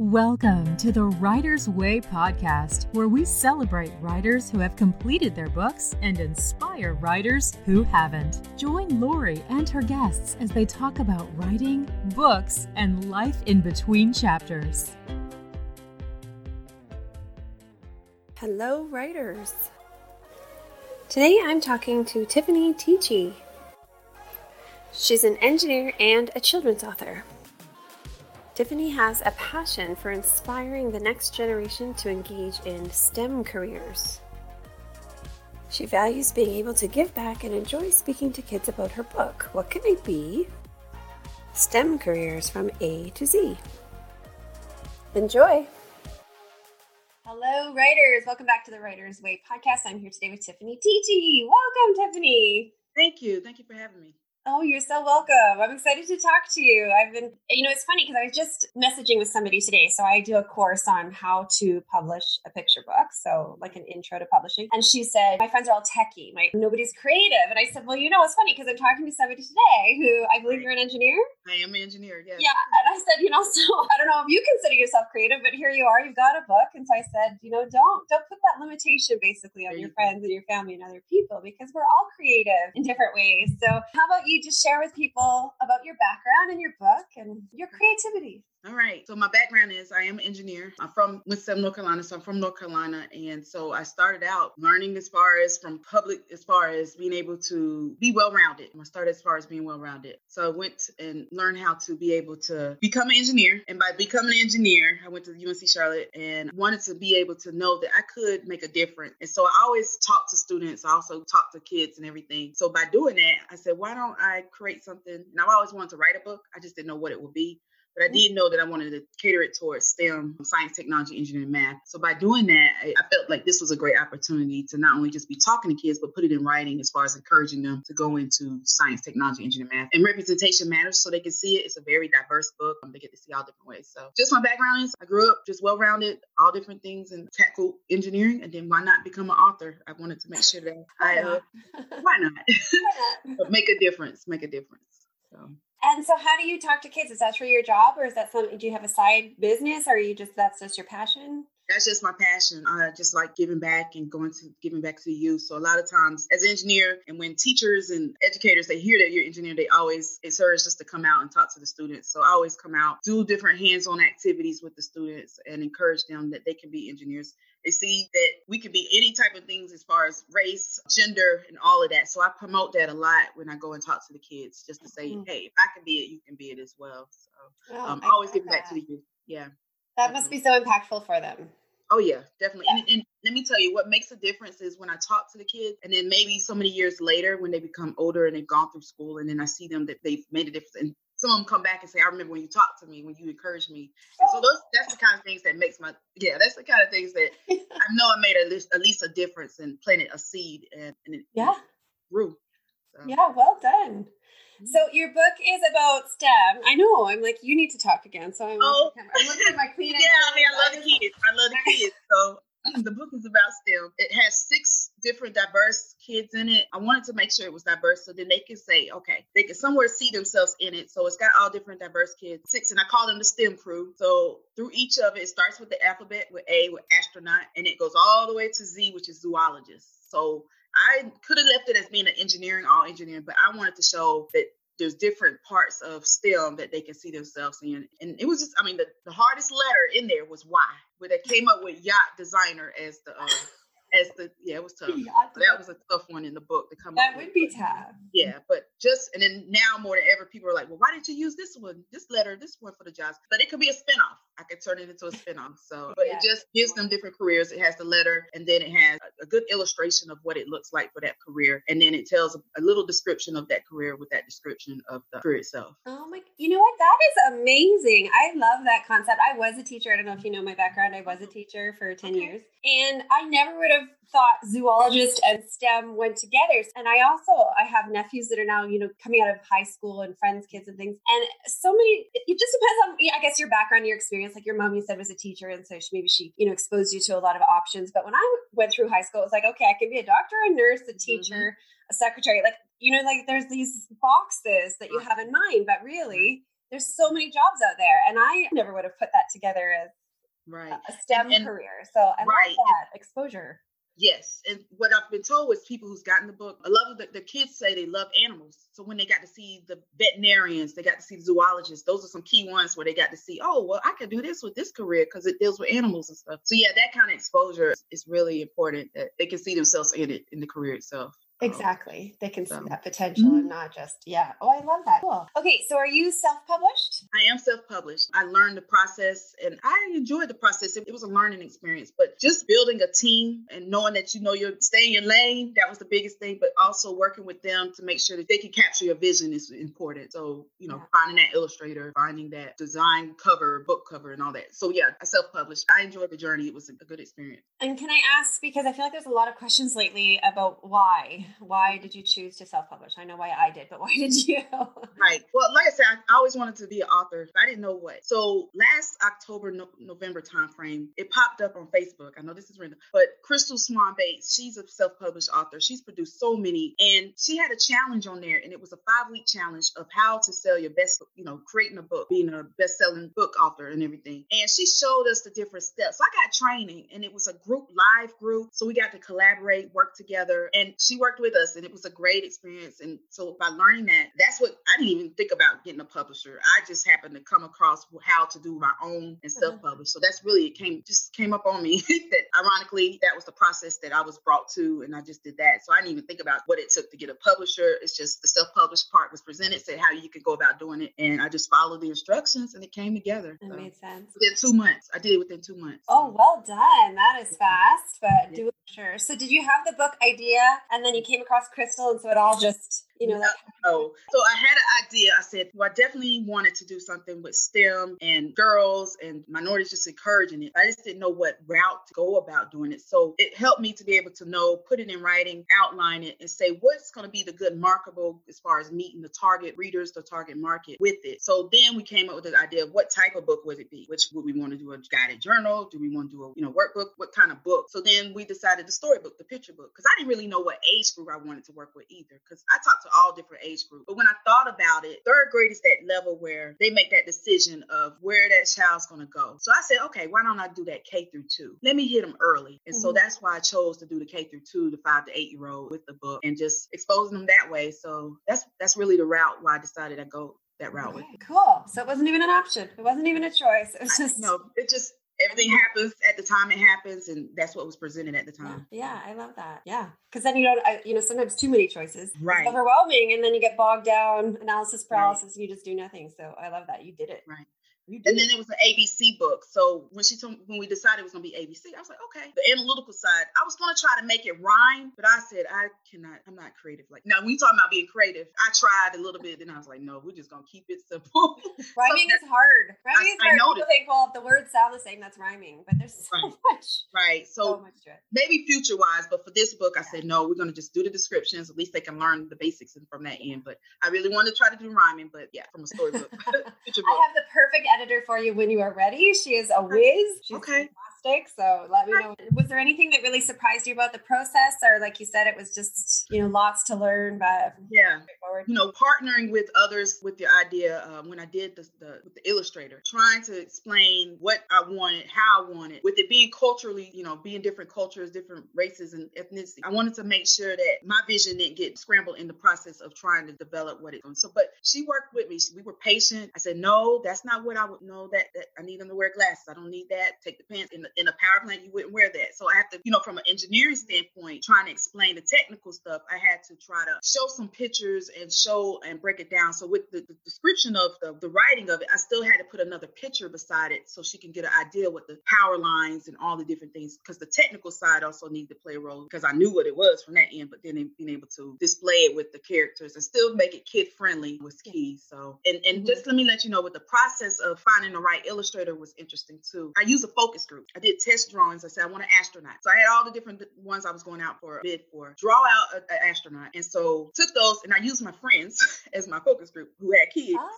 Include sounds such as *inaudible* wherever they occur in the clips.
Welcome to the Writer's Way podcast, where we celebrate writers who have completed their books and inspire writers who haven't. Join Lori and her guests as they talk about writing, books, and life in between chapters. Hello, writers. Today I'm talking to Tiffani Teachey. She's an engineer and a children's author. Tiffani has a passion for inspiring the next generation to engage in STEM careers. She values being able to give back and enjoys speaking to kids about her book. What can I be? STEM careers from A to Z. Enjoy! Hello, writers. Welcome back to the Writer's Way podcast. I'm here today with Tiffani Teachey. Welcome, Tiffani. Thank you. Thank you for having me. Oh, you're so welcome. I'm excited to talk to you. I've been, you know, it's funny because I was just messaging with somebody today. So I do a course on how to publish a picture book. So like an intro to publishing. And she said, my friends are all techie. My nobody's creative. And I said, well, you know, it's funny because I'm talking to somebody today who I believe you're an engineer. I am an engineer. Yes. Yeah. And I said, you know, *laughs* so I don't know if you consider yourself creative, but here you are, you've got a book. And so I said, you know, don't, don't put that limitation basically on There your you go. friends and your family and other people because we're all creative in different ways. So how about you just share with people about your background and your book and your creativity? All right. So my background is I am an engineer. I'm from Winston, North Carolina. So I'm from North Carolina. And so I started out learning as far as from public, as far as being able to be well rounded. I started as far as being well rounded. So I went and learned how to be able to become an engineer. And by becoming an engineer, I went to UNC Charlotte and wanted to be able to know that I could make a difference. And so I always talk to students. I also talk to kids and everything. So by doing that, I said, why don't I create something? And I've always wanted to write a book. I just didn't know what it would be. But I did know that I wanted to cater it towards STEM, science, technology, engineering, math. So by doing that, I, I felt like this was a great opportunity to not only just be talking to kids, but put it in writing as far as encouraging them to go into science, technology, engineering, math. And representation matters so they can see it. It's a very diverse book. Um, they get to see all different ways. So just my background is I grew up just well-rounded, all different things in tactical engineering. And then why not become an author? I wanted to make sure that I, uh, why not? *laughs* *laughs* make a difference, make a difference. So. And so how do you talk to kids? Is that for your job or is that something do you have a side business or are you just that's just your passion? That's just my passion. I just like giving back and going to giving back to the youth. So a lot of times as an engineer and when teachers and educators they hear that you're an engineer, they always it serves just to come out and talk to the students. So I always come out, do different hands-on activities with the students and encourage them that they can be engineers. They see that we can be any type of things as far as race, gender, and all of that. So I promote that a lot when I go and talk to the kids, just to say, Mhm. hey, if I can be it, you can be it as well. So Oh, um, I always giving back to the youth. Yeah. That must be so impactful for them. Oh yeah, definitely. And, and let me tell you, what makes a difference is when I talk to the kids, and then maybe so many years later, when they become older and they've gone through school, and then I see them that they've made a difference. And some of them come back and say, "I remember when you talked to me, when you encouraged me." And so those, that's the kind of things that makes my, yeah, that's the kind of things that *laughs* I know I made at least, at least a difference and planted a seed, and, and it yeah. grew. So, Yeah, well done. So your book is about STEM. I know. I'm like, you need to talk again. So I'm, Oh. I'm looking at my *laughs* Kleenex. Yeah, I mean, I love the kids. I love the kids. So *clears throat* the book is about STEM. It has six different diverse kids in it. I wanted to make sure it was diverse so then they can say, okay, they can somewhere see themselves in it. So it's got all different diverse kids. Six, and I call them the STEM crew. So through each of it, it starts with the alphabet with A with astronaut, and it goes all the way to Z, which is zoologist. So I could have left it as being an engineering, all engineering, but I wanted to show that there's different parts of STEM that they can see themselves in. And it was just, I mean, the, the hardest letter in there was Y, where they came up with yacht designer as the, uh, as the, yeah, it was tough. *laughs* That was a tough one in the book to come That up would with. be tough. Yeah, but just and then now more than ever, people are like, well, why didn't you use this one, this letter, this one for the jobs? But it could be a spinoff. I could turn it into a spinoff. So, *laughs* but Yeah. it just gives them different careers. It has the letter, and then it has a, good illustration of what it looks like for that career, and then it tells a, a little description of that career with that description of the career itself. Oh my, you know what? That is amazing. I love that concept. I was a teacher. I don't know if you know my background. I was a mm-hmm. teacher for 10 Okay. years. And I never would have thought zoologist and STEM went together. And I also, I have nephews that are now, you know, coming out of high school and friends, kids and things. And so many, it just depends on, I guess, your background, your experience. Like your mom, you said, was a teacher. And so she, maybe she, you know, exposed you to a lot of options. But when I went through high school, it was like, okay, I can be a doctor, a nurse, a mm-hmm. teacher, a secretary. Like, you know, like there's these boxes that you have in mind, but really there's so many jobs out there, and I never would have put that together as right a STEM and, and, career. So I right. love that exposure. Yes, and what I've been told is people who's gotten the book, a lot of the, the, kids say they love animals. So when they got to see the veterinarians, they got to see the zoologists. Those are some key ones where they got to see, oh, well, I can do this with this career because it deals with animals and stuff. So yeah, that kind of exposure is really important that they can see themselves in it in the career itself. Exactly. They can see that potential mm-hmm. and not just, yeah. Oh, I love that. Cool. Okay, so are you self published? I am self published. I learned the process and I enjoyed the process. It, was a learning experience, but just building a team and knowing that you know you're staying in your lane, that was the biggest thing, but also working with them to make sure that they can capture your vision is important. So, you know, yeah. finding that illustrator, finding that design cover, book cover, and all that. So, yeah, I self published. I enjoyed the journey. It was a good experience. And can I ask, because I feel like there's a lot of questions lately about why why did you choose to self-publish? I know why I did, but why *laughs* did you? right. Well, like I said, I always wanted to be an author. But I didn't know what. So last October, no- November timeframe, it popped up on Facebook. I know this is random, but Crystal Swain-Bates, she's a self-published author. She's produced so many, and she had a challenge on there, and it was a five-week challenge of how to sell your best, you know, creating a book, being a best-selling book author, and everything. And she showed us the different steps. So I got training, and it was a group live group, so we got to collaborate, work together, and she worked with us and it was a great experience. And so by learning that, that's what I didn't even think about getting a publisher. I just happened to come across how to do my own and self-publish. Uh-huh. So that's really it came just came up on me *laughs* that ironically that was the process that I was brought to, and I just did that. So I didn't even think about what it took to get a publisher. It's just the self-published part was presented, said how you could go about doing it, and I just followed the instructions, and it came together. That so made sense. Within two months, I did it within two months. Oh, well done. That is *laughs* fast, but do it sure. So did you have the book idea, and then you came across Crystal, and so it all just you know, so I had an idea. I said, well, I definitely wanted to do something with STEM and girls and minorities, just encouraging it. I just didn't know what route to go about doing it. So it helped me to be able to know, put it in writing, outline it, and say what's going to be the good marketable as far as meeting the target readers, the target market with it. So then we came up with the idea of what type of book would it be? Which would we want to do a guided journal? Do we want to do a you know workbook? What kind of book? So then we decided the storybook, the picture book, because I didn't really know what age group I wanted to work with either. Because I talked to all different age groups. But when I thought about it, third grade is that level where they make that decision of where that child's going to go. So I said, okay, why don't I do that K through two? Let me hit them early. And mm-hmm. so that's why I chose to do the K through two, the five to eight year old with the book and just exposing them that way. So that's that's really the route why I decided to go that route with it. Cool. So it wasn't even an option. It wasn't even a choice. It was just no. It just everything happens at the time it happens and that's what was presented at the time. Yeah, yeah i love that. Yeah. Because then you don't I, you know sometimes too many choices. Right. it's overwhelming and then you get bogged down analysis paralysis right. and you just do nothing. So i love that you did it. Right and then it was an ABC book. So when she told when we decided it was gonna be ABC, I was like, okay. The analytical side, I was gonna try to make it rhyme, but I said I cannot. I'm not creative. Like now, when you talking about being creative, I tried a little bit, and I was like, no, we're just gonna keep it simple. *laughs* Rhyming so is hard. Rhyming I, is hard. I People think, well, if the words sound the same, that's rhyming, but there's so right. much. Right. So, so much maybe future wise, but for this book, I said no. We're gonna just do the descriptions. At least they can learn the basics from that end. But I really wanted to try to do rhyming, but yeah, from a storybook. *laughs* *laughs* I have the perfect editor for you when you are ready. She is a whiz. She's okay. Fantastic. So let me know. Was there anything that really surprised you about the process, or like you said, it was just you know lots to learn? But yeah, you know, partnering with others with the idea. Um, when I did the, the with the illustrator, trying to explain what I wanted, how I wanted, with it being culturally, you know, being different cultures, different races and ethnicity. I wanted to make sure that my vision didn't get scrambled in the process of trying to develop what it. So, but she worked with me. We were patient. I said, no, that's not what I would know. That, that I need them to wear glasses. I don't need that. Take the pants in the, in a power plant. You wouldn't wear that. So I have to, you know, from an engineering standpoint, trying to explain the technical stuff. I had to try to show some pictures and show and break it down. So with the, the description of the, the writing of it, I still had to put another picture beside it so she can get an idea what the power lines and all the different things. Because the technical side also needed to play a role because I knew what it was from that end, but then being able to display it with the characters and still make it kid friendly was key. So and and mm-hmm. just let me let you know with the process of finding the right illustrator was interesting too. I use a focus group. I I did test drawings. I said I want an astronaut. So I had all the different ones I was going out for a bid for. Draw out an astronaut, and so took those and I used my friends *laughs* as my focus group who had kids. Oh.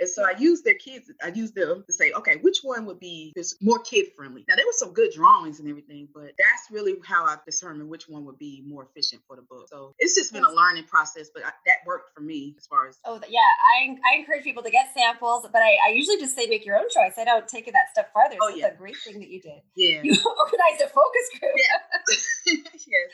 And so I used their kids, I used them to say, okay, which one would be just more kid friendly? Now there was some good drawings and everything, but that's really how I determined which one would be more efficient for the book. So it's just been a learning process, but I, that worked for me as far as. Oh yeah, I, I encourage people to get samples, but I, I usually just say make your own choice. I don't take it that step farther. Oh, yeah. it's a great thing that you did. Yeah. You *laughs* organized a focus group. Yeah. *laughs* *laughs* yes.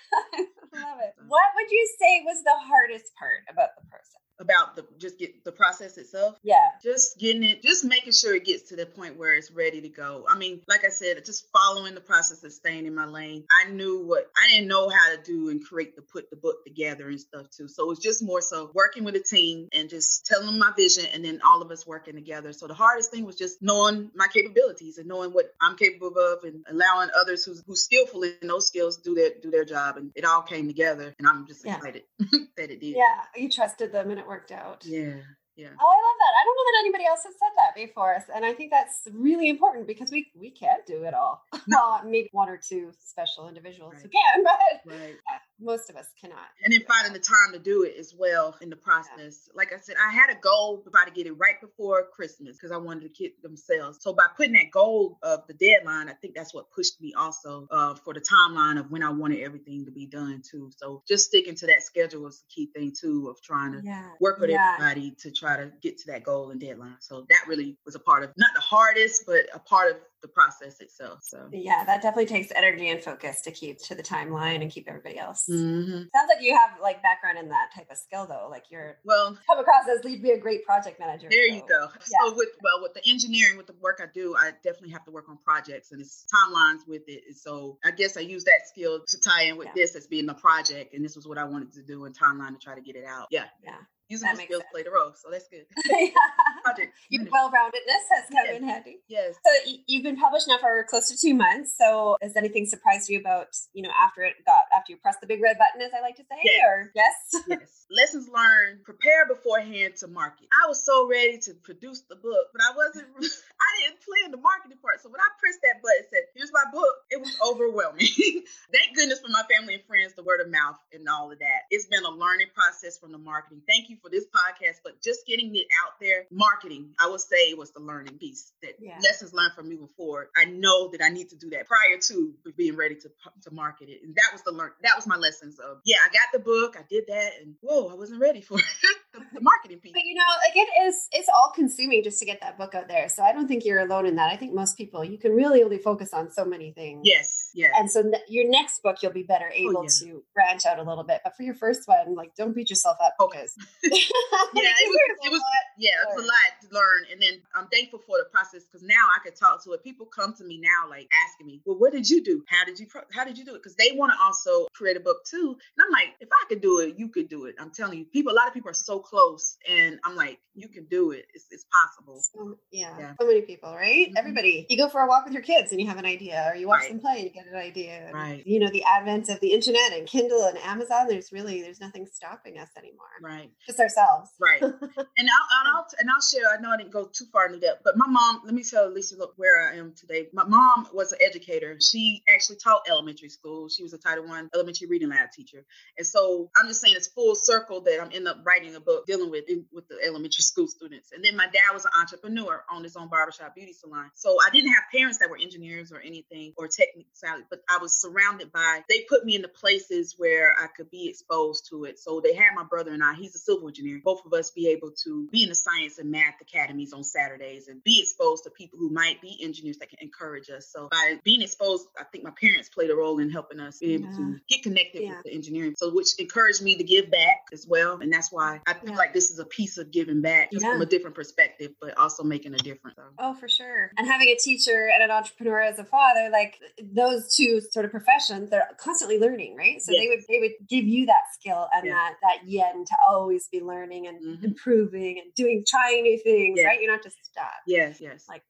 love it. What would you say was the hardest part about the process? About the just get the process itself. Yeah. Just getting it, just making sure it gets to the point where it's ready to go. I mean, like I said, just following the process of staying in my lane. I knew what I didn't know how to do and create to put the book together and stuff too. So it's just more so working with a team and just telling them my vision and then all of us working together. So the hardest thing was just knowing my capabilities and knowing what I'm capable of and allowing others who's who's skillful in those skills do their do their job. And it all came together and I'm just excited *laughs* that it did. Yeah. You trusted them and it worked out. Yeah. Yeah. Oh, I love that. I don't know that anybody else has said that before, and I think that's really important because we we can't do it all. No. *laughs* maybe one or two special individuals right. who can, *laughs* but right. Most of us cannot. And then finding the time to do it as well in the process. Yeah. Like I said, I had a goal to try to get it right before Christmas because I wanted the kids themselves. So by putting that goal of the deadline, I think that's what pushed me also uh, for the timeline of when I wanted everything to be done too. So just sticking to that schedule was the key thing too of trying to yeah. work with yeah. everybody to try to get to that goal and deadline. So that really was a part of not the hardest, but a part of the process itself. So yeah, that definitely takes energy and focus to keep to the timeline and keep everybody else. Mm-hmm. Sounds like you have like background in that type of skill though. Like you're well come across as you'd be a great project manager. There so. you go. Yeah. So with well with the engineering, with the work I do, I definitely have to work on projects and it's timelines with it. And so I guess I use that skill to tie in with yeah. this as being the project, and this was what I wanted to do in timeline to try to get it out. Yeah. Yeah using that skills sense. played a role, so that's good. *laughs* Project. *laughs* Your well-roundedness has come yes. in handy. Yes. So you've been published now for close to two months. So has anything surprised you about you know after it got after you press the big red button, as I like to say? Yes. Or yes. *laughs* yes. Lessons learned. Prepare beforehand to market. I was so ready to produce the book, but I wasn't. *laughs* I didn't plan the marketing part. So when I pressed that button, said, "Here's my book," it was overwhelming. *laughs* Thank goodness for my family and friends, the word of mouth, and all of that. It's been a learning process from the marketing. Thank you for this podcast, but just getting it out there, marketing, I would say was the learning piece that yeah. lessons learned from moving forward. I know that I need to do that prior to being ready to to market it, and that was the learn. That was my lessons of yeah, I got the book, I did that, and whoa, I wasn't ready for *laughs* the, the marketing piece. But you know, like it is, it's all consuming just to get that book out there. So I don't think you're alone in that. I think most people you can really only focus on so many things. Yes, yeah. And so ne- your next book, you'll be better oh, able oh, yeah. to branch out a little bit. But for your first one, like don't beat yourself up because *laughs* yeah, it was, it was yeah, it was a *laughs* lot to learn. And then I'm thankful for the process because now I can talk to it. People come to me now like asking me, well, what did you do? How did you pro- how did you do it? Because they want to also create a book too. And I'm like, if I could do it, you could do it. I'm telling you, people. A lot of people are so close, and I'm like, you can do it. It's, it's possible. So, yeah. yeah. so many people, right? Mm-hmm. Everybody. You go for a walk with your kids and you have an idea, or you watch right. them play and you get an idea. And, right. You know, the advent of the internet and Kindle and Amazon. There's really there's nothing stopping us anymore. Right. Just ourselves. Right. *laughs* and I'll, and I'll and I'll share. I know I didn't go too far into depth, but my mom. Let me tell Lisa look where I am today. My mom was an educator. She actually taught elementary school. She was a Title One elementary reading lab teacher, and so I'm just saying it's full circle that I'm end up writing a book dealing with in, with the elementary *laughs* school students. And then my dad was an entrepreneur, owned his own barbershop beauty salon. So I didn't have parents that were engineers or anything or technical but I was surrounded by. They put me in the places where I could be exposed to it. So they had my brother and I. He's a civil engineer. Both of us be able to be in the science and math academies on Saturdays and be exposed to people who might be engineers that can encourage us. So by being exposed, I think my parents played a role in helping us be able yeah. to get connected yeah. with the engineering. So which encouraged me to give back as well. And that's why I feel yeah. like this is a piece of giving back just from a different perspective, but also making a difference. So. Oh, for sure. And having a teacher and an entrepreneur as a father, like those two sort of professions, they're constantly learning, right? So yes. they would they would give you that skill and that that yen to always be learning and mm-hmm. improving and doing trying new things, yes. right? You're not just stuck. Yes, yes. Like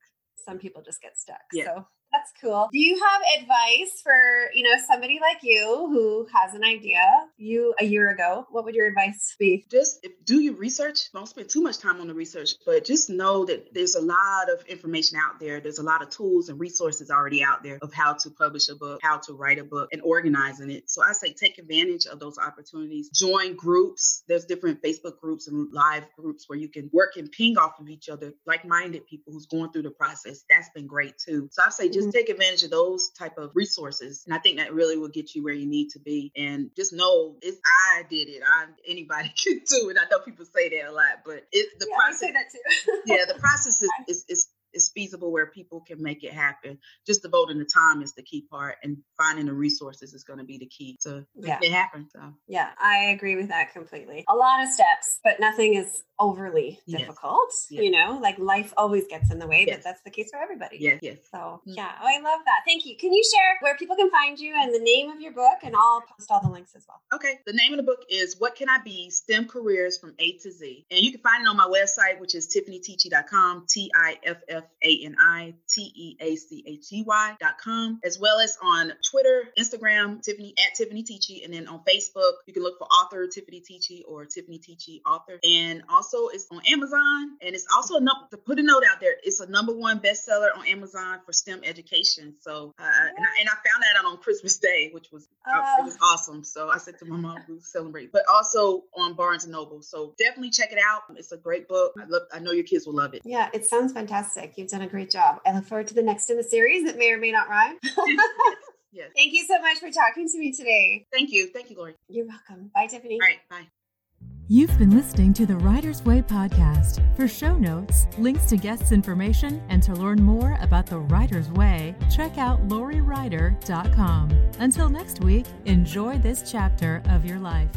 some people just get stuck. Yeah. So that's cool. Do you have advice for, you know, somebody like you who has an idea you a year ago? What would your advice be? Just do your research. Don't spend too much time on the research, but just know that there's a lot of information out there. There's a lot of tools and resources already out there of how to publish a book, how to write a book, and organizing it. So I say take advantage of those opportunities. Join groups. There's different Facebook groups and live groups where you can work and ping off of each other, like-minded people who's going through the process. That's been great too. So I say just mm-hmm. take advantage of those type of resources, and I think that really will get you where you need to be. And just know it's I did it. I anybody *laughs* can do it. I know people say that a lot, but it's the yeah, process. I say that too. yeah, the process is, *laughs* is, is is feasible where people can make it happen. Just devoting the time is the key part, and finding the resources is going to be the key to make yeah. it happen. So yeah, I agree with that completely. A lot of steps, but nothing is overly yes. difficult. Yes. You know, like life always gets in the way, yes. but that's the case for everybody. Yes, yes. So mm-hmm. yeah, oh, I love that. Thank you. Can you share where people can find you and the name of your book? And I'll post all the links as well. Okay. The name of the book is What Can I Be? STEM Careers from A to Z. And you can find it on my website, which is tiffanyteachy.com, T I F F A N I T E A C H E com, as well as on Twitter, Instagram, Tiffani at Tiffani Teachey, and then on Facebook, you can look for author Tiffani Teachey or Tiffani Teachey author. And also also it's on Amazon, and it's also enough to put a note out there. It's a number one bestseller on Amazon for STEM education. So, uh, and, I, and, I, found that out on Christmas Day, which was uh, it was awesome. So I said to my mom, we celebrate. But also on Barnes and Noble. So definitely check it out. It's a great book. I love. I know your kids will love it. Yeah, it sounds fantastic. You've done a great job. I look forward to the next in the series that may or may not rhyme. *laughs* yes. Thank you so much for talking to me today. Thank you. Thank you, Lori. You're welcome. Bye, Tiffani. All right. Bye. You've been listening to the Writer's Way podcast. For show notes, links to guests' information, and to learn more about the Writer's Way, check out loriwriter.com. Until next week, enjoy this chapter of your life.